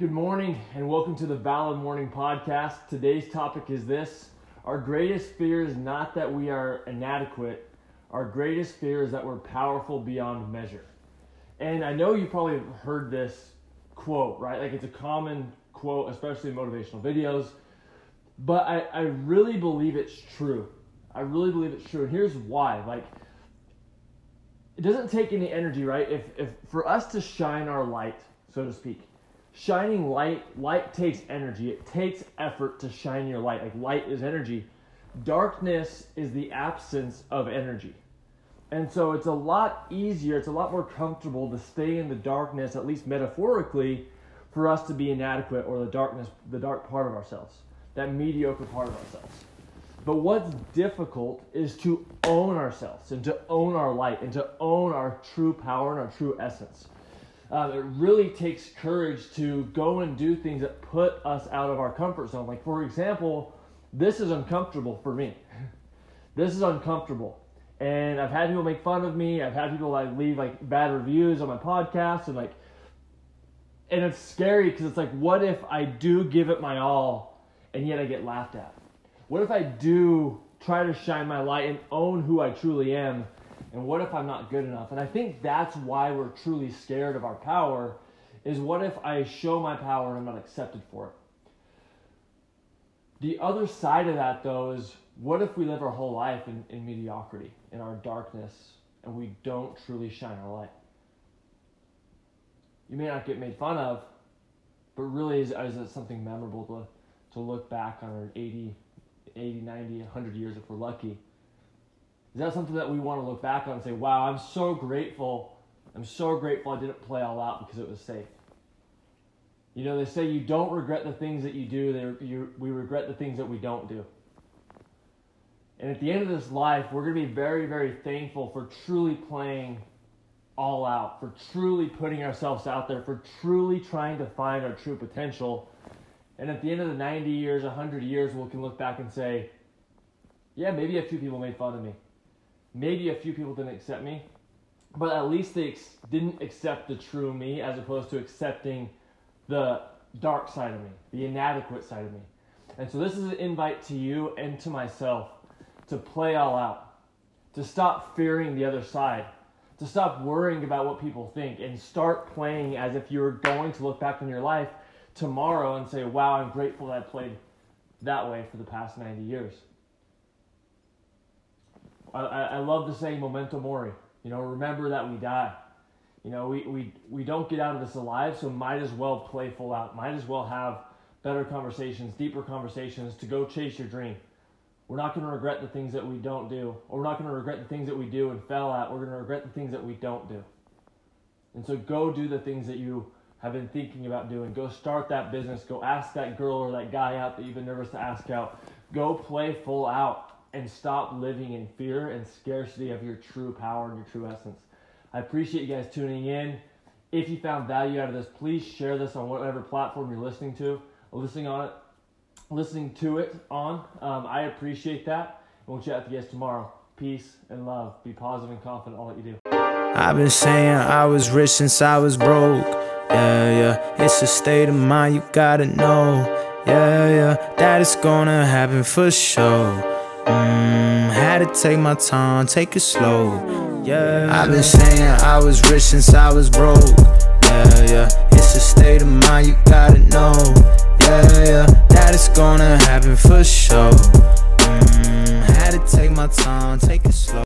Good morning and welcome to the Win the Morning Podcast. Today's topic is this Our greatest fear is not that we are inadequate, our greatest fear is that we're powerful beyond measure. And I know you probably heard this quote, right? Like it's a common quote, especially in motivational videos, but I, I really believe it's true. I really believe it's true. And here's why. Like, it doesn't take any energy, right? If, if for us to shine our light, so to speak, shining light light takes energy. It takes effort to shine your light. Like light is energy. Darkness is the absence of energy. And so it's a lot easier it's a lot more comfortable to stay in the darkness at least metaphorically for us to be inadequate or the darkness the dark part of ourselves that mediocre part of ourselves. But what's difficult is to own ourselves and to own our light and to own our true power and our true essence um, it really takes courage to go and do things that put us out of our comfort zone. Like, for example, this is uncomfortable for me. This is uncomfortable. And I've had people make fun of me. I've had people like leave like bad reviews on my podcast and like and it's scary because it's like what if I do give it my all and yet I get laughed at? What if I do try to shine my light and own who I truly am and what if I'm not good enough? And I think that's why we're truly scared of our power is what if I show my power and I'm not accepted for it? The other side of that though is what if we live our whole life in, in mediocrity, in our darkness, and we don't truly shine our light? You may not get made fun of, but really is, is it something memorable to, to look back on our 80, 80, 90, 100 years if we're lucky? Is that something that we want to look back on and say, wow, I'm so grateful. I'm so grateful I didn't play all out because it was safe. You know, they say you don't regret the things that you do, you, we regret the things that we don't do. And at the end of this life, we're going to be very, very thankful for truly playing all out, for truly putting ourselves out there, for truly trying to find our true potential. And at the end of the 90 years, 100 years, we can look back and say, yeah, maybe a few people made fun of me. Maybe a few people didn't accept me, but at least they ex- didn't accept the true me as opposed to accepting the dark side of me, the inadequate side of me. And so this is an invite to you and to myself to play all out, to stop fearing the other side, to stop worrying about what people think, and start playing as if you're going to look back on your life tomorrow and say, wow, I'm grateful that I played that way for the past 90 years. I, I love the saying memento mori. You know, remember that we die. You know, we, we, we don't get out of this alive, so might as well play full out. Might as well have better conversations, deeper conversations to go chase your dream. We're not going to regret the things that we don't do, or we're not going to regret the things that we do and fell at. We're going to regret the things that we don't do. And so go do the things that you have been thinking about doing. Go start that business. Go ask that girl or that guy out that you've been nervous to ask out. Go play full out and stop living in fear and scarcity of your true power and your true essence. I appreciate you guys tuning in. If you found value out of this, please share this on whatever platform you're listening to, listening on it, listening to it on. Um, I appreciate that. We'll chat with you guys tomorrow. Peace and love. Be positive and confident all that you do. I've been saying I was rich since I was broke. Yeah, yeah. It's a state of mind, you gotta know. Yeah, yeah. That it's gonna happen for sure gotta take my time, take it slow. Yeah. I've been saying I was rich since I was broke. Yeah, yeah. It's a state